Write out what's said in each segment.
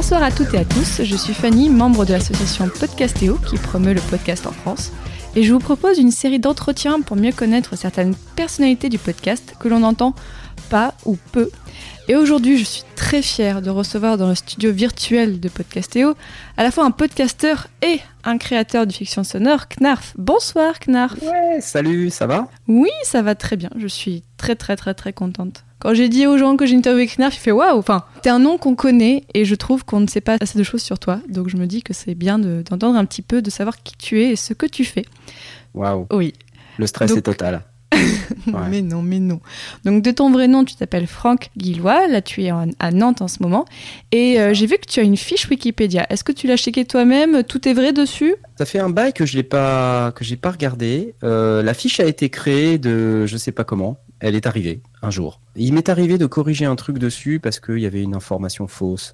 Bonsoir à toutes et à tous, je suis Fanny, membre de l'association Podcastéo qui promeut le podcast en France. Et je vous propose une série d'entretiens pour mieux connaître certaines personnalités du podcast que l'on n'entend pas ou peu. Et aujourd'hui, je suis très fière de recevoir dans le studio virtuel de Podcastéo à la fois un podcasteur et un créateur de fiction sonore, Knarf. Bonsoir Knarf. Ouais, salut, ça va? Oui, ça va très bien. Je suis très très très très contente. Quand j'ai dit aux gens que j'interviewais Knarf, il fait waouh. Enfin, t'es un nom qu'on connaît et je trouve qu'on ne sait pas assez de choses sur toi. Donc je me dis que c'est bien de- d'entendre un petit peu, de savoir qui tu es et ce que tu fais. Waouh, Oui. le stress Donc- est total. Non, Ouais. mais non, mais non. Donc, de ton vrai nom, tu t'appelles Franck Guillois. Là, tu es en- à Nantes en ce moment. Et euh, j'ai vu que tu as une fiche Wikipédia. Est-ce que tu l'as checké toi-même? Tout est vrai dessus? Ça fait un bail que je l'ai pas que j'ai pas regardé. Euh, la fiche a été créée de je sais pas comment. Elle est arrivée un jour. Il m'est arrivé de corriger un truc dessus parce qu'il y avait une information fausse.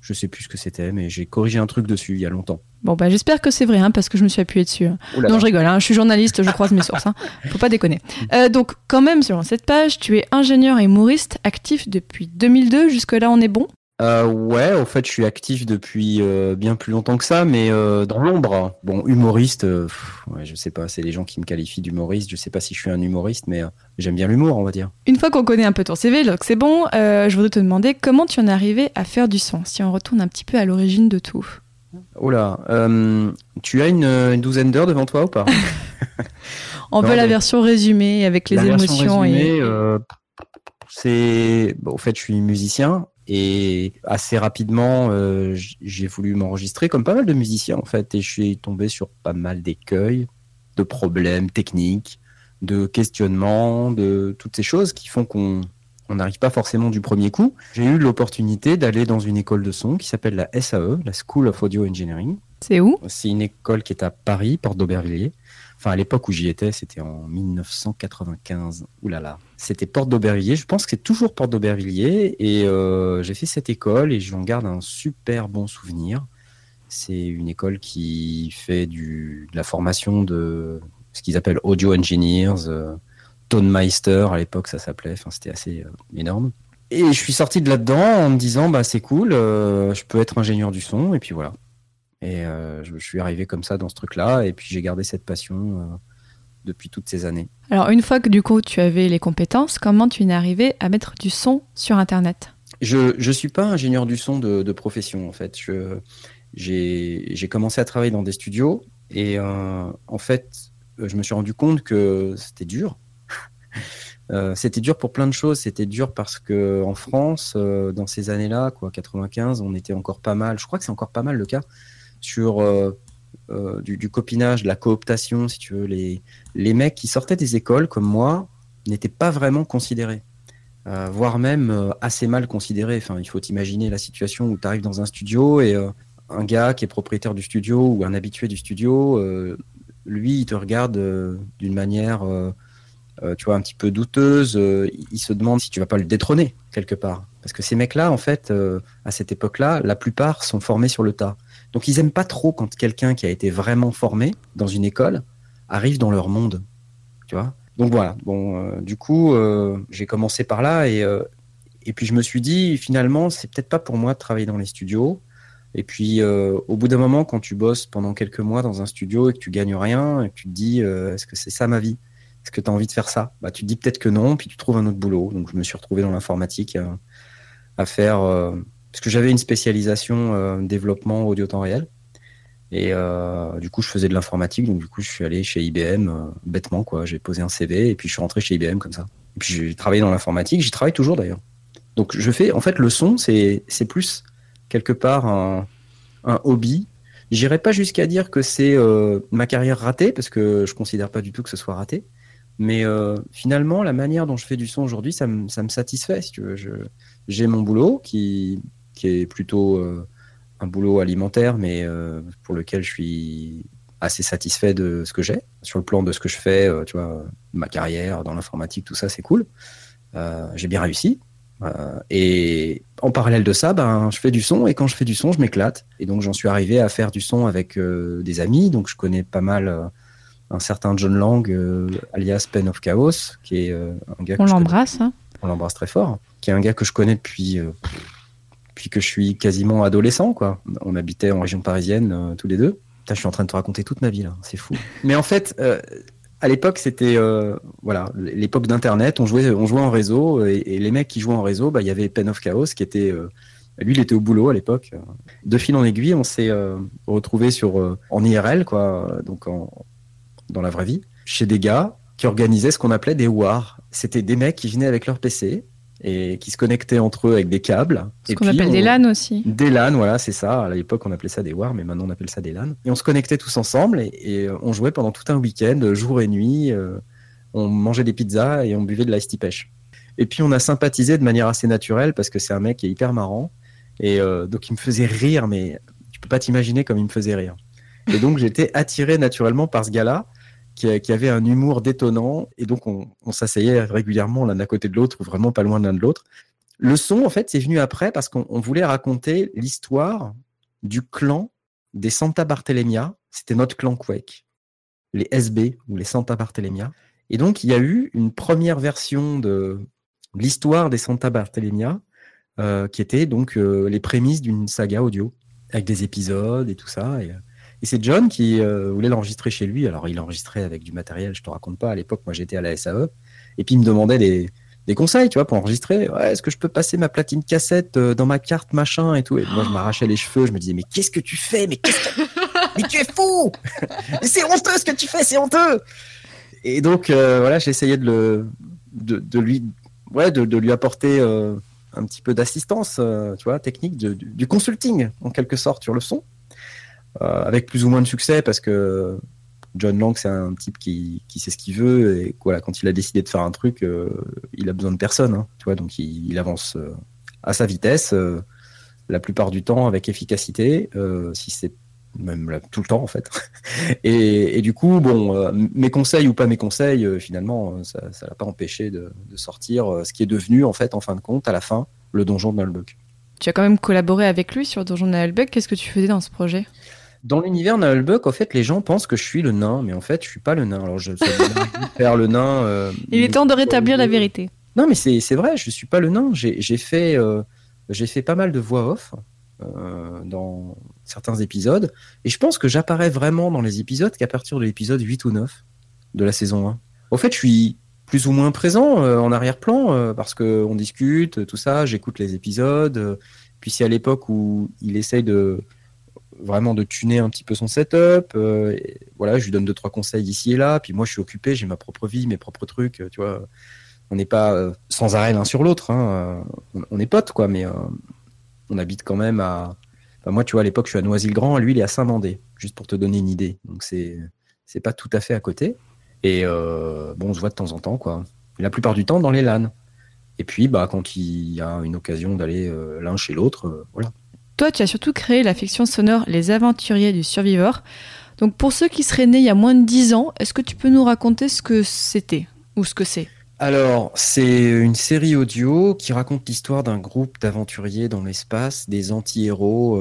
Je sais plus ce que c'était, mais j'ai corrigé un truc dessus il y a longtemps. Bon, bah, j'espère que c'est vrai, hein, parce que je me suis appuyée dessus. hein. Non, je rigole, hein, je suis journaliste, je croise mes sources. Faut pas déconner. Euh, donc, quand même, sur cette page, tu es ingénieur et humoriste actif depuis 2002. Jusque-là, on est bon? Euh, ouais, en fait, je suis actif depuis euh, bien plus longtemps que ça, mais euh, dans l'ombre. Bon, humoriste, pff, ouais, je sais pas, c'est les gens qui me qualifient d'humoriste. Je sais pas si je suis un humoriste, mais j'aime bien l'humour, on va dire. Une fois qu'on connaît un peu ton CV, donc c'est bon, je voudrais te demander comment tu en es arrivé à faire du son, si on retourne un petit peu à l'origine de tout. Oh là, euh, tu as une, une douzaine d'heures devant toi ou pas On Non, veut la mais- version résumée avec les La version émotions résumée, et. euh, c'est, bon, au fait, je suis musicien et assez rapidement, euh, j'ai voulu m'enregistrer comme pas mal de musiciens en fait, et je suis tombé sur pas mal d'écueils, de problèmes techniques, de questionnements, de toutes ces choses qui font qu'on on n'arrive pas forcément du premier coup. J'ai eu l'opportunité d'aller dans une école de son qui s'appelle la SAE, la School of Audio Engineering. C'est où? C'est une école qui est à Paris, porte d'Aubervilliers. Enfin, à l'époque où j'y étais, c'était en 1995. Ouh là là. C'était porte d'Aubervilliers. Je pense que c'est toujours porte d'Aubervilliers. Et euh, j'ai fait cette école et j'en garde un super bon souvenir. C'est une école qui fait du, de la formation de ce qu'ils appellent audio engineers, euh, Tonmeister à l'époque ça s'appelait. Enfin, c'était assez euh, énorme. Et je suis sorti de là-dedans en me disant, bah c'est cool, euh, je peux être ingénieur du son. Et puis voilà. Et euh, je, je suis arrivé comme ça dans ce truc-là, et puis j'ai gardé cette passion depuis toutes ces années. Alors, une fois que du coup tu avais les compétences, comment tu es arrivé à mettre du son sur Internet? Je ne suis pas ingénieur du son de, de profession, en fait. Je- J'ai j'ai commencé à travailler dans des studios, et euh, en fait, je me suis rendu compte que c'était dur. Euh, c'était dur pour plein de choses. C'était dur parce que en France, euh, dans ces années-là, quoi, 95, on était encore pas mal. Je crois que c'est encore pas mal le cas sur euh, du, copinage, de la cooptation, si tu veux. Les, les mecs qui sortaient des écoles comme moi n'étaient pas vraiment considérés, voire même assez mal considérés. Enfin, il faut imaginer la situation où tu arrives dans un studio et un gars qui est propriétaire du studio ou un habitué du studio, lui, il te regarde d'une manière, tu vois, un petit peu douteuse. euh, il- se demande si tu vas pas le détrôner quelque part. Parce que ces mecs-là, en fait, euh, à cette époque-là, la plupart sont formés sur le tas. Donc ils aiment pas trop quand quelqu'un qui a été vraiment formé dans une école arrive dans leur monde, tu vois. Donc voilà. Bon, euh, du coup, euh, j'ai commencé par là et euh, et puis je me suis dit finalement c'est peut-être pas pour moi de travailler dans les studios. Et puis euh, au bout d'un moment, quand tu bosses pendant quelques mois dans un studio et que tu gagnes rien et que tu te dis euh, est-ce que c'est ça ma vie? Que tu as envie de faire ça? Bah tu te dis peut-être que non, puis tu trouves un autre boulot. Donc je me suis retrouvé dans l'informatique euh, à faire euh, parce que j'avais une spécialisation euh, développement audio temps réel. Et du coup, je faisais de l'informatique, donc du coup, je suis allé chez IBM bêtement, quoi. J'ai posé un CV et puis je suis rentré chez IBM comme ça. Et puis j'ai travaillé dans l'informatique, j'y travaille toujours d'ailleurs. Donc je fais, en fait, le son, c'est plus quelque part un, un hobby. J'irai pas jusqu'à dire que c'est ma carrière ratée parce que je considère pas du tout que ce soit raté. Mais euh, finalement, la manière dont je fais du son aujourd'hui, ça me satisfait. Je- j'ai mon boulot qui qui est plutôt euh, un boulot alimentaire, mais euh, pour lequel je suis assez satisfait de ce que j'ai. Sur le plan de ce que je fais, tu vois, ma carrière dans l'informatique, tout ça, c'est cool. J'ai bien réussi. Et en parallèle de ça, ben, je fais du son et quand je fais du son, je m'éclate. Et donc j'en suis arrivé à faire du son avec des amis. Donc je connais pas mal un certain John Lang, euh, alias Pen of Chaos, qui est euh, un gars que On l'embrasse. hein. on l'embrasse très fort, qui est un gars que je connais depuis, euh, depuis que je suis quasiment adolescent, quoi. On habitait en région parisienne tous les deux. je suis en train de te raconter toute ma vie là, c'est fou. Mais en fait, à l'époque, c'était voilà l'époque d'Internet. On jouait, on jouait en réseau et, les mecs qui jouaient en réseau, bah, il y avait Pen of Chaos qui était lui, il était au boulot à l'époque. De fil en aiguille, on s'est euh, retrouvé sur euh, en IRL, quoi, donc en, dans la vraie vie, chez des gars qui organisaient ce qu'on appelait des wars. C'était des mecs qui venaient avec leur PC et qui se connectaient entre eux avec des câbles. Ce qu'on appelle des LAN aussi. Des LAN, voilà, c'est ça. À l'époque, on appelait ça des wars, mais maintenant on appelle ça des LAN. Et on se connectait tous ensemble et, on jouait pendant tout un week-end, jour et nuit. Euh, on mangeait des pizzas et on buvait de l'ice pêche. Et puis on a sympathisé de manière assez naturelle parce que c'est un mec qui est hyper marrant et euh, donc il me faisait rire, mais tu peux pas t'imaginer comme il me faisait rire. Et donc j'étais attiré naturellement par ce gars-là, qui, avait un humour détonnant, et donc on, s'asseyait régulièrement l'un à côté de l'autre, ou vraiment pas loin l'un de l'autre. Le son, en fait, c'est venu après parce qu'on voulait raconter l'histoire du clan des Santa Barthélémia. C'était notre clan Quake, les SB ou les Santa Barthélémia. Et donc il y a eu une première version de l'histoire des Santa Barthélémia euh, qui étaient donc euh, les prémices d'une saga audio, avec des épisodes et tout ça. C'est John qui euh, voulait l'enregistrer chez lui. Alors, il enregistrait avec du matériel, je te raconte pas. À l'époque, moi, j'étais à la SAE. Et puis, il me demandait des, des conseils, tu vois, pour enregistrer. Ouais, est-ce que je peux passer ma platine cassette dans ma carte, machin et tout Et moi, je m'arrachais les cheveux. Je me disais, mais qu'est-ce que tu fais? Mais qu'est-ce que... mais tu es fou C'est honteux ce que tu fais, c'est honteux Et donc, voilà, j'essayais de le, de, de lui, ouais, de, de lui apporter un petit peu d'assistance, euh, tu vois, technique, du, consulting en quelque sorte sur le son, euh, avec plus ou moins de succès parce que John Lang c'est un type qui, sait ce qu'il veut et voilà, quand il a décidé de faire un truc, euh, il a besoin de personne, hein, tu vois, donc il, avance à sa vitesse, la plupart du temps avec efficacité, si c'est même tout le temps en fait. et, du coup, bon, mes conseils ou pas mes conseils, finalement, ça ne l'a pas empêché de, sortir ce qui est devenu en fait, en fin de compte, à la fin, le donjon de Nullbuck. Tu as quand même collaboré avec lui sur donjon de Nullbuck. Qu'est-ce que tu faisais dans ce projet? Dans l'univers Nullbuck, en fait, les gens pensent que je suis le nain, mais en fait, je suis pas le nain. Alors, je faire le nain. Euh, Il est temps de rétablir la vérité. Non, mais c'est vrai, je suis pas le nain. J'ai fait, euh, j'ai fait pas mal de voix off euh, dans certains épisodes, et je pense que j'apparais vraiment dans les épisodes qu'à partir de l'épisode 8 ou 9 de la saison 1. Au fait, je suis plus ou moins présent en arrière-plan parce qu'on discute, tout ça, j'écoute les épisodes. Puis c'est à l'époque où il essaye de vraiment de tuner un petit peu son setup. voilà, je lui donne deux trois conseils ici et là. Puis moi, je suis occupé, j'ai ma propre vie, mes propres trucs. Tu vois, on n'est pas sans arrêt l'un sur l'autre. Hein, on, est potes, quoi, mais on habite quand même à. moi, tu vois, à l'époque, je suis à Noisy-le-Grand, lui, il est à Saint-Mandé, juste pour te donner une idée. Donc c'est c'est pas tout à fait à côté. Et euh, bon, on se voit de temps en temps, quoi. La plupart du temps dans les LAN. Et puis, bah, quand il y a une occasion d'aller euh, l'un chez l'autre, euh, voilà. Toi, tu as surtout créé la fiction sonore Les Aventuriers du Survivor. Donc, pour ceux qui seraient nés il y a moins de 10 ans, est-ce que tu peux nous raconter ce que c'était ou ce que c'est? Alors, c'est une série audio qui raconte l'histoire d'un groupe d'aventuriers dans l'espace, des anti-héros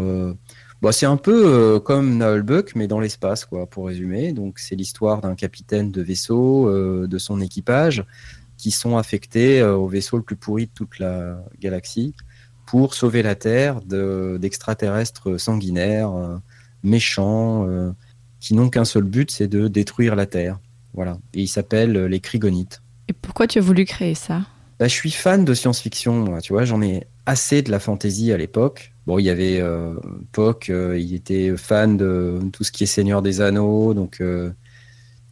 Bon, bah, c'est un peu euh, comme Nullbuck, mais dans l'espace, quoi, pour résumer. Donc, c'est l'histoire d'un capitaine de vaisseau, euh, de son équipage, qui sont affectés euh, au vaisseau le plus pourri de toute la galaxie pour sauver la Terre d'extraterrestres sanguinaires, méchants, qui n'ont qu'un seul but, c'est de détruire la Terre. Voilà. Et ils s'appellent les Krygonites. Et pourquoi tu as voulu créer ça? Bah, Je suis fan de science-fiction, tu vois, j'en ai assez de la fantasy à l'époque. Bon, il y avait euh, Poc, euh, il était fan de tout ce qui est Seigneur des Anneaux, donc. Euh,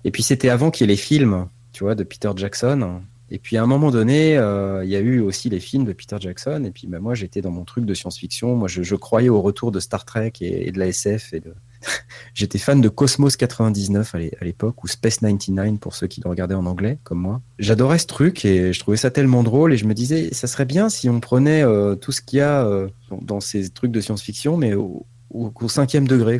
et puis c'était avant qu'il y ait les films, tu vois, de Peter Jackson. Et puis à un moment donné, il y a eu aussi les films de Peter Jackson. Et puis bah, moi, j'étais dans mon truc de science-fiction. Moi, je, croyais au retour de Star Trek et, de la SF J'étais fan de Cosmos 99 à l'époque, ou Space 99 pour ceux qui le regardaient en anglais, comme moi. J'adorais ce truc et je trouvais ça tellement drôle et je me disais, ça serait bien si on prenait euh, tout ce qu'il y a euh, dans ces trucs de science-fiction, mais au, cinquième degré.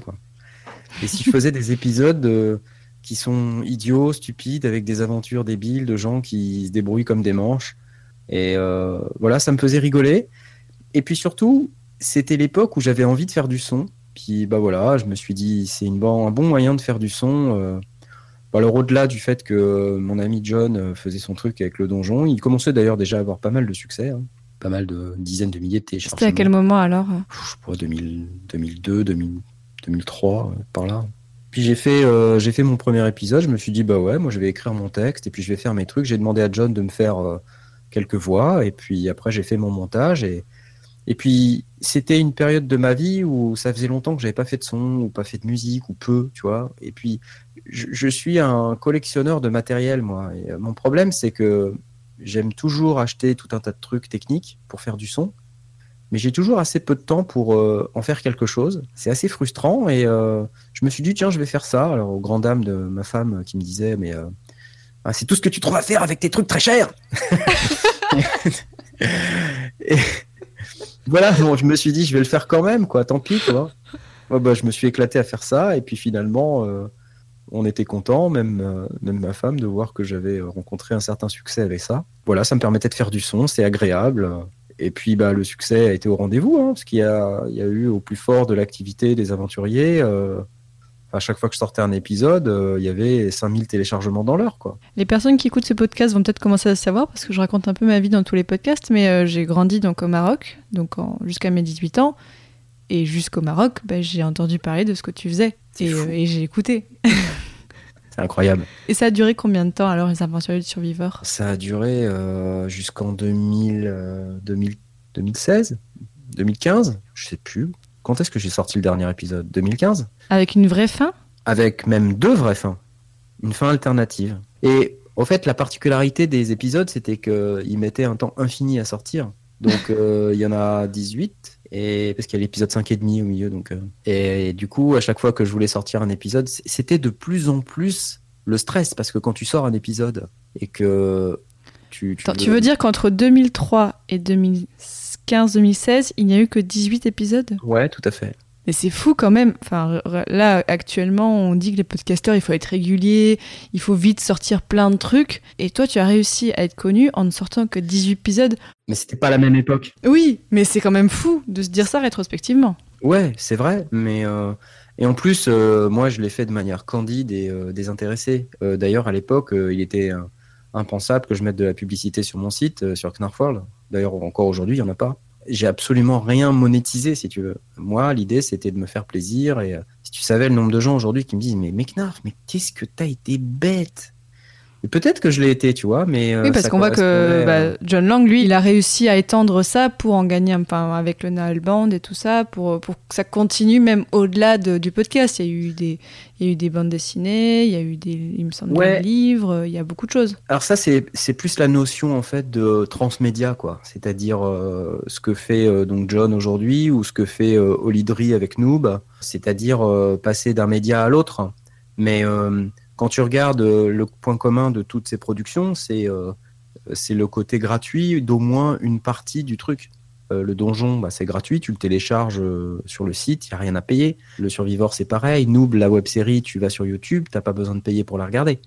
Et si je faisais des épisodes euh, qui sont idiots, stupides, avec des aventures débiles de gens qui se débrouillent comme des manches. Et voilà, ça me faisait rigoler. Et puis surtout, c'était l'époque où j'avais envie de faire du son puis bah voilà, je me suis dit c'est une bon, un bon moyen de faire du son. Euh. Bah, alors au-delà du fait que mon ami John euh, faisait son truc avec le donjon, il commençait d'ailleurs déjà à avoir pas mal de succès. Hein. pas mal de dizaines de milliers de téléchargements. C'était à quel moment alors? Je sais pas, 2000, 2002, 2000, 2003, euh, par là. Puis j'ai fait, euh, fait mon premier épisode. Je me suis dit, bah ouais, moi je vais écrire mon texte et puis je vais faire mes trucs. J'ai demandé à John de me faire euh, quelques voix et puis après j'ai fait mon montage. Et, et puis c'était une période de ma vie où ça faisait longtemps que j'avais pas fait de son ou pas fait de musique ou peu, tu vois. Et puis je, suis un collectionneur de matériel, moi. Et mon problème, c'est que j'aime toujours acheter tout un tas de trucs techniques pour faire du son mais j'ai toujours assez peu de temps pour euh, en faire quelque chose. C'est assez frustrant et euh, je me suis dit tiens je vais faire ça. Alors aux grand dames de ma femme qui me disait mais euh, ah, c'est tout ce que tu trouves à faire avec tes trucs très chers. voilà, bon, je me suis dit je vais le faire quand même quoi, tant pis quoi. bah, je me suis éclaté à faire ça et puis finalement on était content, même, même ma femme, de voir que j'avais rencontré un certain succès avec ça. Voilà, ça me permettait de faire du son, c'est agréable. Et puis bah, le succès a été au rendez-vous, hein, parce qu'il y a, il y a eu au plus fort de l'activité des aventuriers. Euh, à chaque fois que je sortais un épisode, euh, il y avait 5000 téléchargements dans l'heure. Quoi. Les personnes qui écoutent ce podcast vont peut-être commencer à savoir, parce que je raconte un peu ma vie dans tous les podcasts, mais euh, j'ai grandi donc au Maroc, donc jusqu'à mes 18 ans. Et jusqu'au Maroc, bah, j'ai entendu parler de ce que tu faisais. Et, et j'ai écouté. C'est incroyable. Et ça a duré combien de temps alors les aventuriers du surviveur? Ça a duré euh, jusqu'en 2000, 2016, 2015, je sais plus. Quand est-ce que j'ai sorti le dernier épisode? 2015 Avec une vraie fin? Avec même deux vraies fins. Une fin alternative. Et au fait, la particularité des épisodes, c'était qu'ils mettaient un temps infini à sortir. Donc euh, il y en a 18 et parce qu'il y a l'épisode 5 et demi au milieu donc euh, et, du coup à chaque fois que je voulais sortir un épisode c'était de plus en plus le stress parce que quand tu sors un épisode et que tu tu, tu veux dire qu'entre 2003 et 2015-2016 il n'y a eu que 18 épisodes? Ouais tout à fait mais c'est fou quand même. Enfin, là, actuellement, on dit que les podcasteurs, il faut être régulier, il faut vite sortir plein de trucs. Et toi, tu as réussi à être connu en ne sortant que 18 épisodes. Mais c'était pas la même époque. Oui, mais c'est quand même fou de se dire ça rétrospectivement. Ouais, c'est vrai. Mais euh, et en plus, euh, moi, je l'ai fait de manière candide et euh, désintéressée. D'ailleurs, à l'époque, il était impensable que je mette de la publicité sur mon site, sur Knarfworld. D'ailleurs, encore aujourd'hui, il y en a pas j'ai absolument rien monétisé, si tu veux. Moi, l'idée, c'était de me faire plaisir. Et euh, si tu savais le nombre de gens aujourd'hui qui me disent, mais Meknarf, mais qu'est-ce que t'as été bête? Peut-être que je l'ai été, tu vois, mais. Euh, oui, parce qu'on voit que bah, John Lang, lui, il a réussi à étendre ça pour en gagner, enfin, avec le Nile Band et tout ça, pour, pour que ça continue même au-delà du podcast. Il y, a eu des, il y a eu des bandes dessinées, il y a eu des, il me semble, des livres, il y a beaucoup de choses. Alors, ça, c'est plus la notion, en fait, de transmédia, quoi. C'est-à-dire euh, ce que fait euh, donc John aujourd'hui ou ce que fait Olidri avec Noob, c'est-à-dire passer d'un média à l'autre. Mais quand tu regardes euh, le point commun de toutes ces productions, c'est euh, c'est le côté gratuit d'au moins une partie du truc. Euh, le donjon, bah, c'est gratuit, tu le télécharges sur le site, il n'y a rien à payer. Le Survivor, c'est pareil. Noob, la web série, tu vas sur YouTube, tu n'as pas besoin de payer pour la regarder.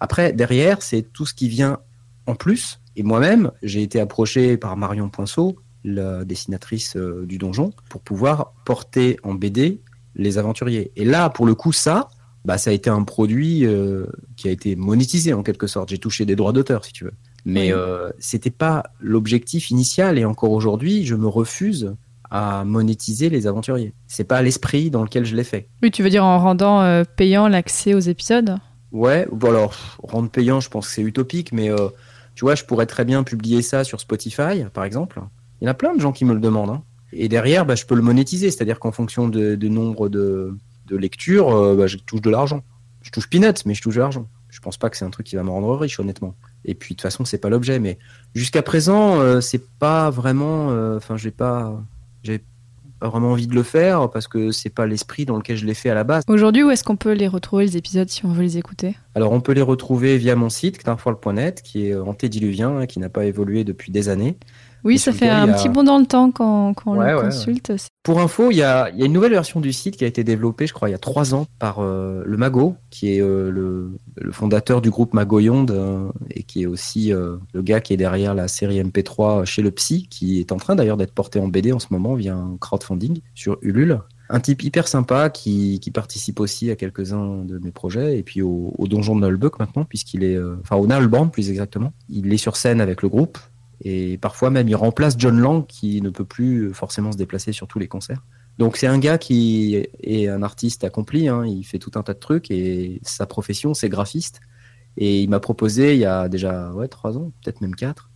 Après, derrière, c'est tout ce qui vient en plus. Et moi-même, j'ai été approché par Marion Poinceau, la dessinatrice du donjon, pour pouvoir porter en BD les aventuriers. Et là, pour le coup, ça, bah, ça a été un produit euh, qui a été monétisé en quelque sorte. J'ai touché des droits d'auteur, si tu veux. Mais euh, c'était pas l'objectif initial et encore aujourd'hui, je me refuse à monétiser les aventuriers. C'est pas l'esprit dans lequel je l'ai fait. Oui, tu veux dire en rendant euh, payant l'accès aux épisodes? Ouais, bon alors, rendre payant, je pense que c'est utopique, mais tu vois, je pourrais très bien publier ça sur Spotify, par exemple. Il y en a plein de gens qui me le demandent. Hein. Et derrière, bah, je peux le monétiser, c'est-à-dire qu'en fonction de, de nombre de, de lecture, euh, bah, je touche de l'argent. Je touche peanuts, mais je touche de l'argent. Je pense pas que c'est un truc qui va me rendre riche, honnêtement. Et puis de toute façon, c'est pas l'objet. Mais jusqu'à présent, euh, c'est pas vraiment. Euh, enfin, j'ai pas, j'ai pas vraiment envie de le faire parce que c'est pas l'esprit dans lequel je l'ai fait à la base. Aujourd'hui, où est-ce qu'on peut les retrouver les épisodes si on veut les écouter? Alors, on peut les retrouver via mon site knarfoil.net qui est antédiluvien, hein, qui n'a pas évolué depuis des années. Oui, ça fait un petit bond dans le temps quand, on le consulte. Pour info, il y a, une nouvelle version du site qui a été développée, je crois, il y a trois ans par euh, le Mago, qui est euh, le, fondateur du groupe Magoyonde euh, et qui est aussi le gars qui est derrière la série MP3 chez le Psy, qui est en train d'ailleurs d'être porté en BD en ce moment via un crowdfunding sur Ulule. Un type hyper sympa qui, participe aussi à quelques-uns de mes projets et puis au, Donjon de Nullbuck maintenant, puisqu'il est, enfin au Nullband plus exactement. Il est sur scène avec le groupe Et parfois même, il remplace John Lang qui ne peut plus forcément se déplacer sur tous les concerts. Donc c'est un gars qui est un artiste accompli, hein. il fait tout un tas de trucs et sa profession c'est graphiste. Et il m'a proposé il y a déjà ouais, trois ans, peut-être même quatre,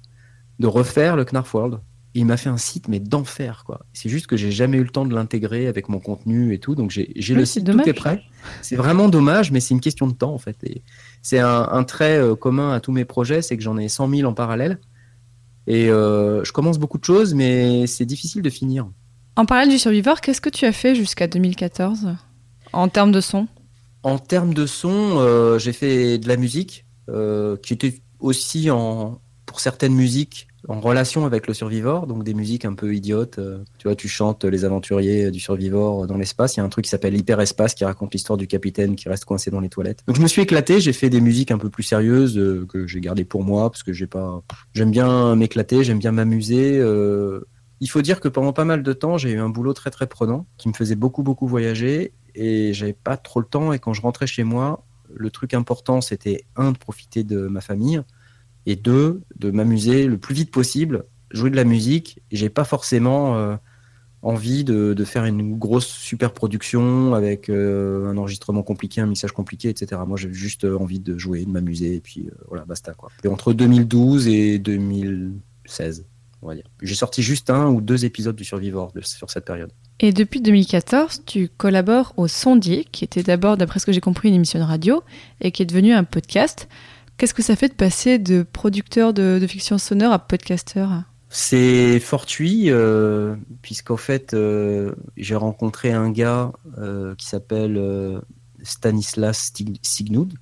de refaire le Knarf World. il m'a fait un site mais d'enfer quoi. C'est juste que j'ai jamais eu le temps de l'intégrer avec mon contenu et tout, donc j'ai le site tout est prêt. C'est vraiment dommage, mais c'est une question de temps en fait. C'est un, trait euh, commun à tous mes projets, c'est que j'en ai 100 000 en parallèle. Et euh, je commence beaucoup de choses, mais c'est difficile de finir. En parallèle du Survivor, qu'est-ce que tu as fait jusqu'à 2014 en termes de son? En termes de son, euh, j'ai fait de la musique euh, qui était aussi en, pour certaines musiques en relation avec le Survivor, donc des musiques un peu idiotes. Euh, tu vois, tu chantes les aventuriers du Survivor dans l'espace. Il y a un truc qui s'appelle Hyperespace qui raconte l'histoire du capitaine qui reste coincé dans les toilettes. Donc je me suis éclaté. J'ai fait des musiques un peu plus sérieuses que j'ai gardées pour moi parce que j'ai pas. J'aime bien m'éclater, j'aime bien m'amuser. Il faut dire que pendant pas mal de temps, j'ai eu un boulot très très prenant qui me faisait beaucoup beaucoup voyager et j'avais pas trop le temps. Et quand je rentrais chez moi, le truc important c'était un de profiter de ma famille et deux de m'amuser le plus vite possible, jouer de la musique. J'ai pas forcément euh, envie de, faire une grosse super production avec euh, un enregistrement compliqué, un mixage compliqué, etc. Moi, j'ai juste euh, envie de jouer, de m'amuser, et puis voilà, basta quoi. Et entre 2012 et 2016 j'ai sorti juste un ou deux épisodes du Survivor sur cette période. Et depuis 2014, tu collabores au Sondier, qui était d'abord, d'après ce que j'ai compris, une émission de radio et qui est devenu un podcast. Qu'est-ce que ça fait de passer de producteur de, fiction sonore à podcasteur? C'est fortuit, euh, puisqu'en fait, euh, j'ai rencontré un gars euh, qui s'appelle Stanislas Signoud,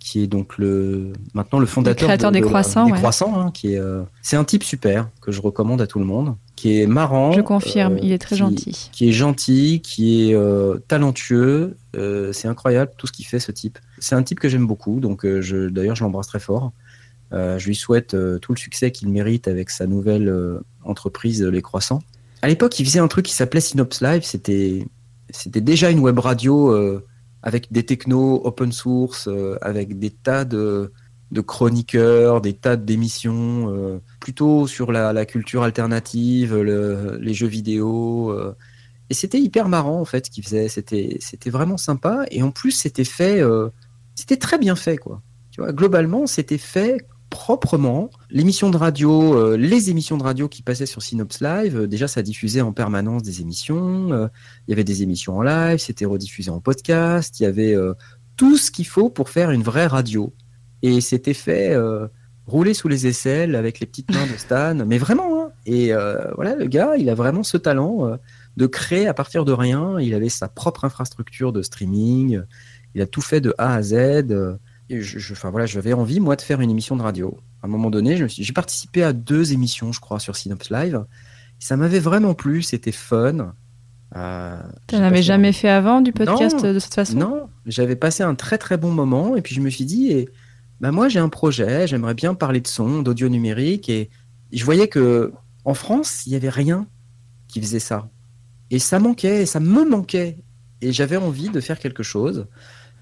qui est donc le maintenant le fondateur le des croissants, des croissants hein, qui est c'est un type super que je recommande à tout le monde, qui est marrant. Je confirme, euh, il est très gentil. Qui est gentil, qui est euh, talentueux, c'est incroyable tout ce qu'il fait ce type. C'est un type que j'aime beaucoup, donc je d'ailleurs je l'embrasse très fort. je lui souhaite tout le succès qu'il mérite avec sa nouvelle entreprise Les Croissants. À l'époque, il faisait un truc qui s'appelait Synops Live. C'était c'était déjà une web radio avec des technos open source, euh, avec des tas de, chroniqueurs, des tas d'émissions, euh, plutôt sur la, culture alternative, les jeux vidéo. Euh. et c'était hyper marrant en fait ce qu'il faisait. C'était, vraiment sympa. Et en plus, c'était fait, c'était très bien fait quoi. Tu vois, globalement, c'était fait proprement. L'émission de radio, euh, les émissions de radio qui passaient sur Synops Live, euh, déjà ça diffusait en permanence des émissions. Euh, il y avait des émissions en live, c'était rediffusé en podcast. Il y avait tout ce qu'il faut pour faire une vraie radio. Et c'était fait rouler sous les aisselles avec les petites mains de Stan. Mais vraiment, hein. et voilà, le gars, il a vraiment ce talent de créer à partir de rien. Il avait sa propre infrastructure de streaming. Il a tout fait de A à Z je, enfin, voilà, j'avais envie, moi, de faire une émission de radio. À un moment donné, j'ai participé à deux émissions, je crois, sur Synops Live. ça m'avait vraiment plu, c'était fun. Euh, tu n'avais jamais fait avant du podcast de cette façon? Non, j'avais passé un très très bon moment et puis je me suis dit, et, bah, moi j'ai un projet, j'aimerais bien parler de son, d'audio numérique et je voyais que en France, il n'y avait rien qui faisait ça. Et ça manquait, ça me manquait. Et j'avais envie de faire quelque chose.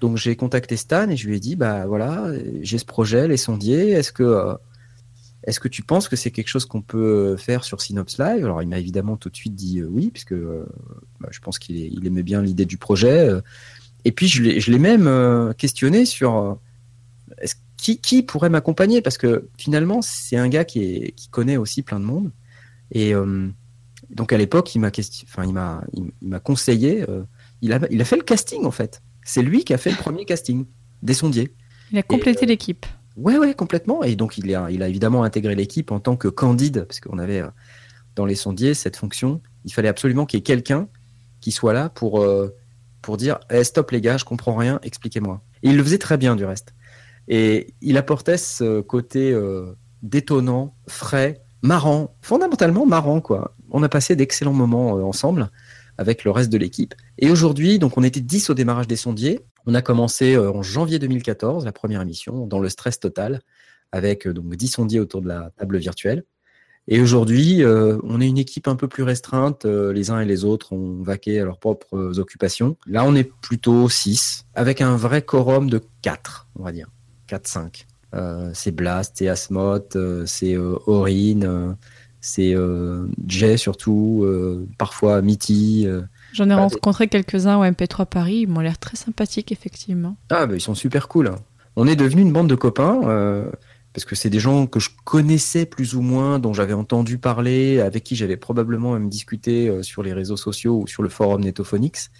Donc j'ai contacté Stan et je lui ai dit bah voilà, j'ai ce projet, les sondiers, est-ce que euh, est-ce que tu penses que c'est quelque chose qu'on peut faire sur Synops Live? Alors il m'a évidemment tout de suite dit euh, oui, puisque euh, bah, je pense qu'il aimait bien l'idée du projet. et puis je l'ai même questionné sur qui, qui, pourrait m'accompagner, parce que finalement c'est un gars qui, est, qui connaît aussi plein de monde. Et donc à l'époque il m'a enfin, il m'a conseillé, il, a, il a fait le casting en fait. C'est lui qui a fait le premier casting des sondiers. Il a complété euh, l'équipe. Ouais, ouais, complètement. Et donc, il a, il a évidemment intégré l'équipe en tant que candide, parce qu'on avait euh, dans les sondiers cette fonction. Il fallait absolument qu'il y ait quelqu'un qui soit là pour, euh, pour dire eh, stop les gars, je comprends rien, expliquez-moi. Et il le faisait très bien du reste. Et il apportait ce côté détonnant, frais, marrant, fondamentalement marrant, quoi. On a passé d'excellents moments ensemble avec le reste de l'équipe. Et aujourd'hui, donc on était 10 au démarrage des sondiers. On a commencé euh, en janvier 2014, la première émission, dans le stress total, avec euh, donc 10 sondiers autour de la table virtuelle. Et aujourd'hui, euh, on est une équipe un peu plus restreinte. les uns et les autres ont vaqué à leurs propres occupations. Là, on est plutôt 6, avec un vrai quorum de 4, on va dire. 4-5. c'est Blast, c'est Asmoth, c'est Aurine, c'est Jay surtout, parfois Mitty. J'en ai rencontré quelques-uns au MP3 Paris, ils m'ont l'air très sympathiques effectivement. Ah bah ils sont super cool. On est devenu une bande de copains parce que c'est des gens que je connaissais plus ou moins, dont j'avais entendu parler, avec qui j'avais probablement même discuté euh, sur les réseaux sociaux ou sur le forum Netophonix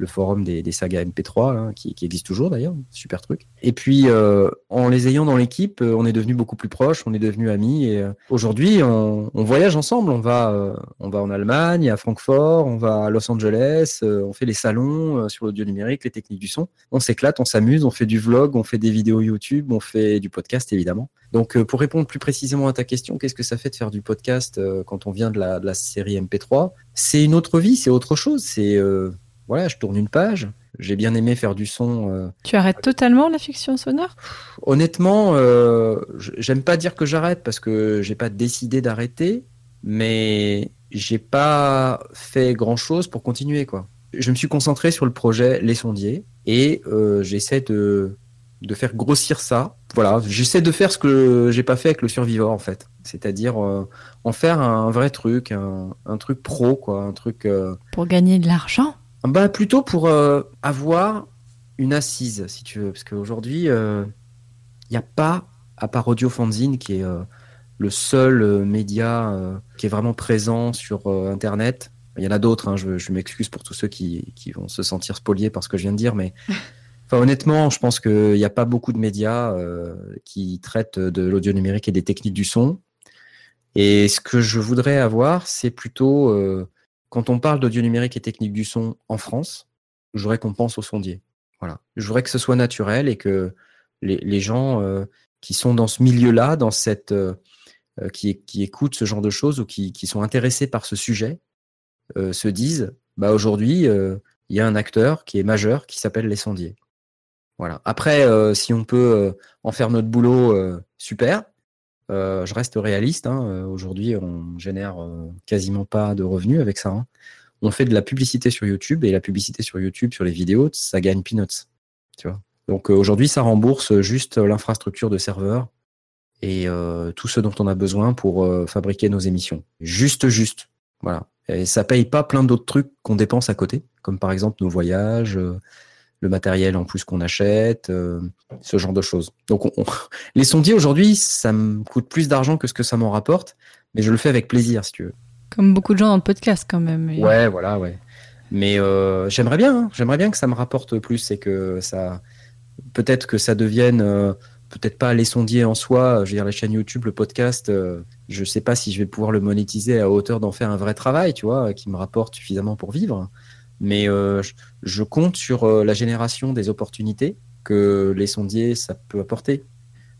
le forum des, sagas MP3, hein, qui, existe toujours d'ailleurs, super truc. Et puis, euh, en les ayant dans l'équipe, euh, on est devenus beaucoup plus proches, on est devenus amis. Et euh, aujourd'hui, on, voyage ensemble. On va, on va en Allemagne, à Francfort, on va à Los Angeles, on fait les salons sur l'audio numérique, les techniques du son. On s'éclate, on s'amuse, on fait du vlog, on fait des vidéos YouTube, on fait du podcast évidemment. Donc, pour répondre plus précisément à ta question, qu'est-ce que ça fait de faire du podcast quand on vient de la, de la série MP3 C'est une autre vie, c'est autre chose. C'est voilà, je tourne une page. J'ai bien aimé faire du son. Euh, tu arrêtes totalement la fiction sonore? Honnêtement, euh, j'aime pas dire que j'arrête parce que j'ai pas décidé d'arrêter, mais j'ai pas fait grand chose pour continuer quoi. Je me suis concentré sur le projet Les Sondiers et euh, j'essaie de, de faire grossir ça. Voilà, j'essaie de faire ce que j'ai pas fait avec le survivor en fait, c'est-à-dire en faire un vrai truc, un, un, truc pro quoi, un truc. Pour gagner de l'argent? Bah, Plutôt pour euh, avoir une assise, si tu veux. Parce qu'aujourd'hui, il euh, n'y a pas, à part Audio Fanzine, qui est euh, le seul média qui est vraiment présent sur Internet. Il y en a d'autres, hein, je, m'excuse pour tous ceux qui, qui, vont se sentir spoliés par ce que je viens de dire, mais honnêtement, je pense qu'il n'y a pas beaucoup de médias qui traitent de l'audio numérique et des techniques du son. Et ce que je voudrais avoir, c'est plutôt quand on parle d'audio numérique et technique du son en France, je voudrais qu'on pense au sondier. Voilà. Je voudrais que ce soit naturel et que les, gens euh, qui sont dans ce milieu-là, dans cette, euh, euh, qui, qui, écoutent ce genre de choses ou qui, sont intéressés par ce sujet, se disent, bah aujourd'hui, il y a un acteur qui est majeur qui s'appelle les sondiers. Voilà. Après, si on peut en faire notre boulot, super. Euh, je reste réaliste. Hein. Euh, aujourd'hui, on génère euh, quasiment pas de revenus avec ça. Hein. On fait de la publicité sur YouTube et la publicité sur YouTube, sur les vidéos, ça gagne peanuts. Donc aujourd'hui, ça rembourse juste l'infrastructure de serveurs et tout ce dont on a besoin pour fabriquer nos émissions. Juste, juste. Voilà. Et ça paye pas plein d'autres trucs qu'on dépense à côté, comme par exemple nos voyages, le matériel en plus qu'on achète, euh, ce genre de choses. Donc les sondiers aujourd'hui, ça me coûte plus d'argent que ce que ça m'en rapporte, mais je le fais avec plaisir si tu veux. Comme beaucoup de gens dans le podcast quand même. Ouais, voilà, ouais. Mais euh, j'aimerais bien, hein. j'aimerais bien que ça me rapporte plus et que ça, peut-être que ça devienne, euh, peut-être pas les sondiers en soi. Je veux dire la chaîne YouTube, le podcast, je sais pas si je vais pouvoir le monétiser à hauteur d'en faire un vrai travail, tu vois, qui me rapporte suffisamment pour vivre. Mais euh, je compte sur euh, la génération des opportunités que les sondiers, ça peut apporter.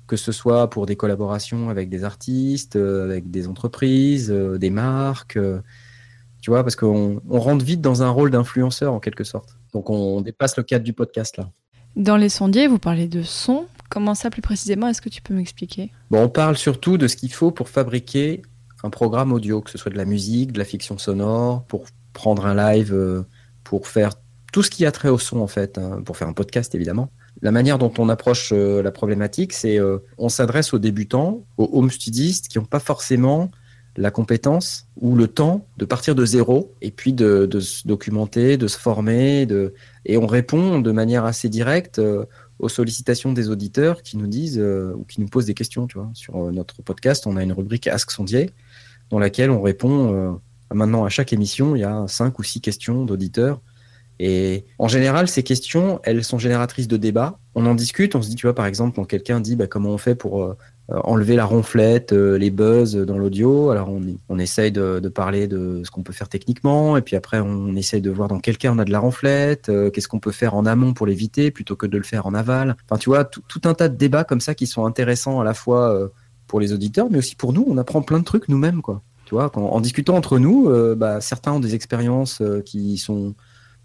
Que ce soit pour des collaborations avec des artistes, euh, avec des entreprises, des marques. Tu vois, parce qu'on rentre vite dans un rôle d'influenceur en quelque sorte. Donc on dépasse le cadre du podcast là. Dans les sondiers, vous parlez de son. Comment ça plus précisément Est-ce que tu peux m'expliquer? Bon, On parle surtout de ce qu'il faut pour fabriquer un programme audio, que ce soit de la musique, de la fiction sonore, pour prendre un live pour faire tout ce qui a trait au son en fait, hein, pour faire un podcast évidemment. La manière dont on approche euh, la problématique, c'est euh, on s'adresse aux débutants, aux home studistes qui n'ont pas forcément la compétence ou le temps de partir de zéro et puis de, se documenter, de se former, de... et on répond de manière assez directe euh, aux sollicitations des auditeurs qui nous disent ou qui nous posent des questions. Tu vois. Sur notre podcast, on a une rubrique Ask Sondier dans laquelle on répond Maintenant, à chaque émission, il y a cinq ou six questions d'auditeurs. Et en général, ces questions, elles sont génératrices de débats. On en discute, on se dit, tu vois, par exemple, quand quelqu'un dit bah, comment on fait pour euh, enlever la ronflette, euh, les buzz dans l'audio, alors on, on essaye de, parler de ce qu'on peut faire techniquement, et puis après, on essaye de voir dans quel cas on a de la ronflette, euh, qu'est-ce qu'on peut faire en amont pour l'éviter plutôt que de le faire en aval. Enfin, tu vois, tout, un tas de débats comme ça qui sont intéressants à la fois pour les auditeurs, mais aussi pour nous. On apprend plein de trucs nous-mêmes, quoi en discutant entre nous, euh, bah, certains ont des expériences euh, qui sont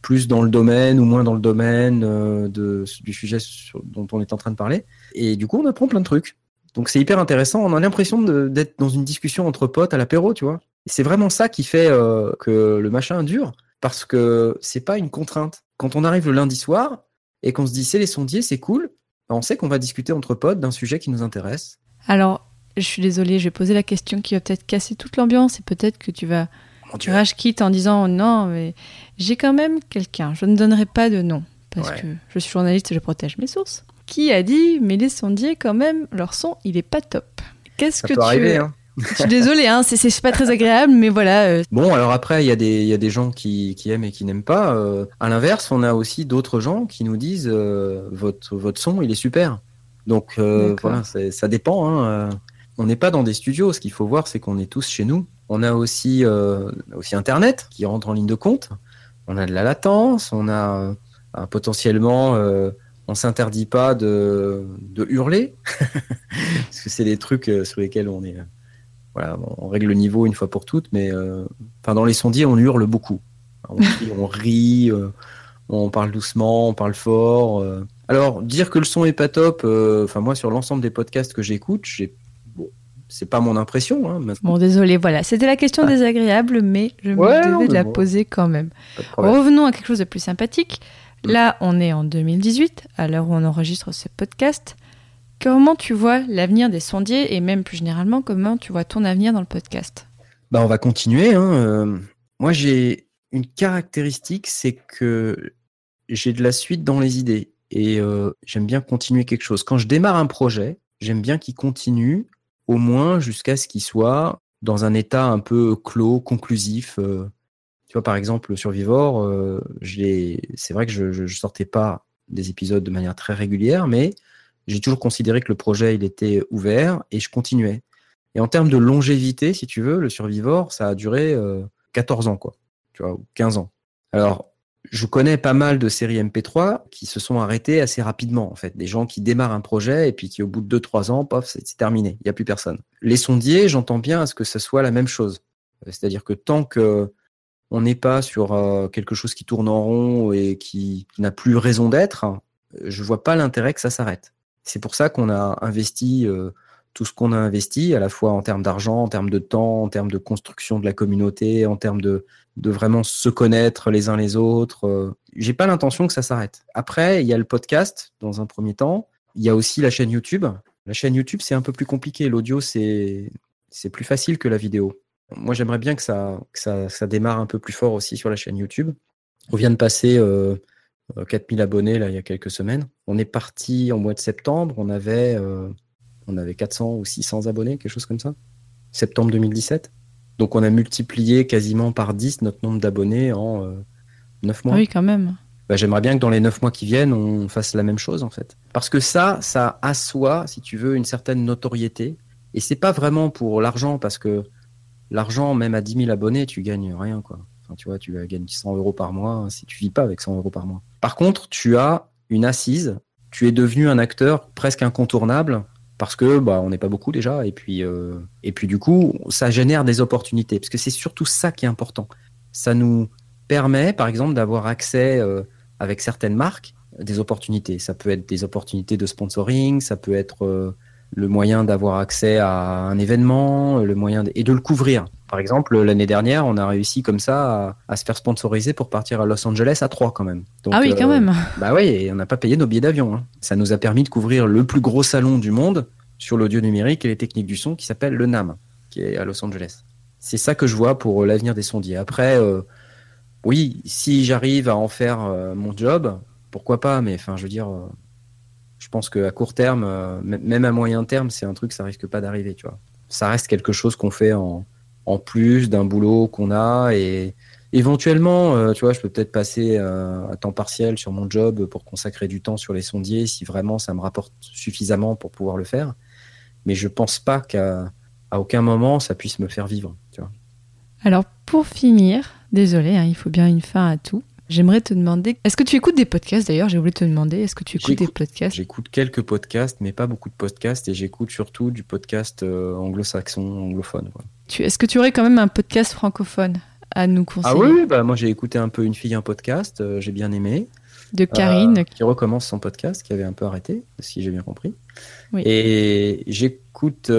plus dans le domaine ou moins dans le domaine euh, du sujet dont on est en train de parler. Et du coup, on apprend plein de trucs. Donc c'est hyper intéressant. On a l'impression d'être dans une discussion entre potes à l'apéro, tu vois. C'est vraiment ça qui fait que le machin dure, parce que c'est pas une contrainte. Quand on arrive le lundi soir et qu'on se dit c'est les sondiers, c'est cool, on sait qu'on va discuter entre potes d'un sujet qui nous intéresse. Alors, je suis désolée, je vais poser la question qui va peut-être casser toute l'ambiance et peut-être que tu vas tu rage quitte en disant non, mais j'ai quand même quelqu'un, je ne donnerai pas de nom parce que je suis journaliste et je protège mes sources, qui a dit mais les sondiers quand même, leur son il est pas top. Qu'est-ce que tu arriver, hein. Je suis désolée, hein, c'est pas très agréable, mais voilà. Euh. Bon, alors après, il y, a des, y a des gens qui, qui aiment et qui n'aiment pas. Euh, à l'inverse, on a aussi d'autres gens qui nous disent euh, votre, votre son, il est super. Donc voilà, ça dépend. Hein, on n'est pas dans des studios. Ce qu'il faut voir, c'est qu'on est tous chez nous. On a aussi, aussi Internet qui rentre en ligne de compte. On a de la latence. On a potentiellement on s'interdit pas de, de hurler parce que c'est des trucs sur lesquels on est voilà, on règle le niveau une fois pour toutes, mais euh, dans les sondiers, on hurle beaucoup. On, rit, euh, on parle doucement, on parle fort. Euh. Alors, dire que le son est pas top, enfin moi, sur l'ensemble des podcasts que j'écoute, j'ai c'est pas mon impression. Hein, bon, désolé, voilà, c'était la question désagréable, mais je me devais de la poser quand même. Revenons à quelque chose de plus sympathique. Mm. Là, on est en 2018, à l'heure où on enregistre ce podcast. Comment tu vois l'avenir des sondiers et même plus généralement, comment tu vois ton avenir dans le podcast? Bah, On va continuer. Hein. Euh, moi, j'ai une caractéristique, c'est que j'ai de la suite dans les idées et euh, j'aime bien continuer quelque chose. Quand je démarre un projet, j'aime bien qu'il continue au moins jusqu'à ce qu'il soit dans un état un peu clos, conclusif. Euh. tu vois, par exemple, Survivor, c'est vrai que je ne sortais pas des épisodes de manière très régulière, mais j'ai toujours considéré que le projet il était ouvert et je continuais. Et en termes de longévité, si tu veux, le Survivor, ça a duré 14 euh, ans, quoi. Tu vois, 15 ans. Alors, je connais pas mal de séries MP3 qui se sont arrêtées assez rapidement, en fait. Des gens qui démarrent un projet et puis qui, au bout de 2-3 ans, pof, c'est terminé. Il n'y a plus personne. Les sondiers, j'entends bien à ce que ce soit la même chose. C'est-à-dire que tant que on n'est pas sur euh, quelque chose qui tourne en rond et qui, qui n'a plus raison d'être, je vois pas l'intérêt que ça s'arrête. C'est pour ça qu'on a investi euh, tout ce qu'on a investi, à la fois en termes d'argent, en termes de temps, en termes de construction de la communauté, en termes de, de vraiment se connaître les uns les autres. Euh. J'ai pas l'intention que ça s'arrête. Après, il y a le podcast dans un premier temps. Il y a aussi la chaîne YouTube. La chaîne YouTube, c'est un peu plus compliqué. L'audio, c'est plus facile que la vidéo. Moi, j'aimerais bien que ça, que ça, ça, démarre un peu plus fort aussi sur la chaîne YouTube. On vient de passer euh, 4000 euh, abonnés là, il y a quelques semaines. On est parti en mois de septembre, on avait, euh, on avait 400 ou 600 abonnés, quelque chose comme ça. Septembre 2017. Donc on a multiplié quasiment par 10 notre nombre d'abonnés en 9 euh, mois. Oui, quand même. Bah, j'aimerais bien que dans les 9 mois qui viennent, on fasse la même chose en fait. Parce que ça, ça assoit, si tu veux, une certaine notoriété. Et c'est pas vraiment pour l'argent, parce que l'argent, même à 10 000 abonnés, tu gagnes rien, quoi tu vois, tu gagnes 100 euros par mois hein, si tu vis pas avec 100 euros par mois. Par contre, tu as une assise. Tu es devenu un acteur presque incontournable parce que bah, on n'est pas beaucoup déjà et puis euh, et puis du coup ça génère des opportunités parce que c'est surtout ça qui est important. Ça nous permet par exemple d'avoir accès euh, avec certaines marques des opportunités. Ça peut être des opportunités de sponsoring, ça peut être euh, le moyen d'avoir accès à un événement, le moyen et de le couvrir. Par exemple, l'année dernière, on a réussi comme ça à, se faire sponsoriser pour partir à Los Angeles à trois quand même. ah oui, quand euh, même. Bah oui, et on n'a pas payé nos billets d'avion. Hein. Ça nous a permis de couvrir le plus gros salon du monde sur l'audio numérique et les techniques du son qui s'appelle le NAM, qui est à Los Angeles. C'est ça que je vois pour l'avenir des sondiers. Après, euh, oui, si j'arrive à en faire euh, mon job, pourquoi pas, mais enfin, je veux dire, je pense qu'à court terme, même à moyen terme, c'est un truc, ça risque pas d'arriver, tu vois. Ça reste quelque chose qu'on fait en, en plus d'un boulot qu'on a et éventuellement, euh, tu vois, je peux peut-être passer euh, à temps partiel sur mon job pour consacrer du temps sur les sondiers si vraiment ça me rapporte suffisamment pour pouvoir le faire. Mais je pense pas qu'à à aucun moment ça puisse me faire vivre. Tu vois. Alors pour finir, désolé, hein, il faut bien une fin à tout. J'aimerais te demander, est-ce que tu écoutes des podcasts d'ailleurs? J'ai voulu te demander, est-ce que tu écoutes des podcasts? J'écoute quelques podcasts, mais pas beaucoup de podcasts, et j'écoute surtout du podcast euh, anglo-saxon, anglophone. Est-ce que tu aurais quand même un podcast francophone à nous conseiller? Ah oui, bah moi j'ai écouté un peu Une fille, un podcast, euh, j'ai bien aimé. De Karine. Euh, qui recommence son podcast, qui avait un peu arrêté, si j'ai bien compris. Oui. Et j'écoute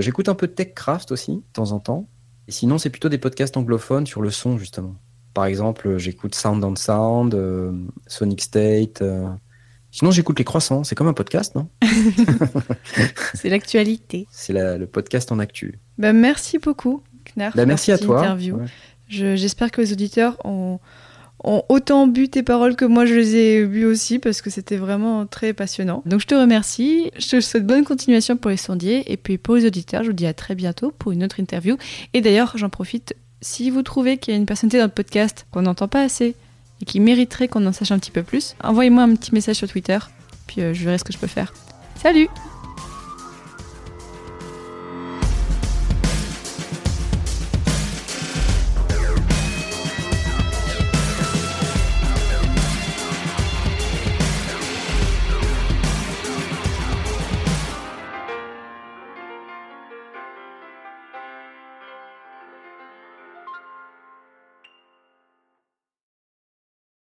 j'écoute un peu TechCraft aussi, de temps en temps. Et sinon, c'est plutôt des podcasts anglophones sur le son, justement. Par exemple, j'écoute Sound on Sound, euh, Sonic State. Euh, Sinon, j'écoute Les Croissants. C'est comme un podcast, non? C'est l'actualité. C'est le podcast en actu. Bah, merci beaucoup, Knarf. Bah, merci à toi. Interview. J'espère que les auditeurs ont, ont, autant bu tes paroles que moi je les ai bu aussi parce que c'était vraiment très passionnant. Donc je te remercie. Je te souhaite bonne continuation pour les sondiers. Et puis pour les auditeurs, je vous dis à très bientôt pour une autre interview. Et d'ailleurs, j'en profite. Si vous trouvez qu'il y a une personnalité dans le podcast qu'on n'entend pas assez, et qui mériterait qu'on en sache un petit peu plus, envoyez-moi un petit message sur Twitter, puis euh, je verrai ce que je peux faire. Salut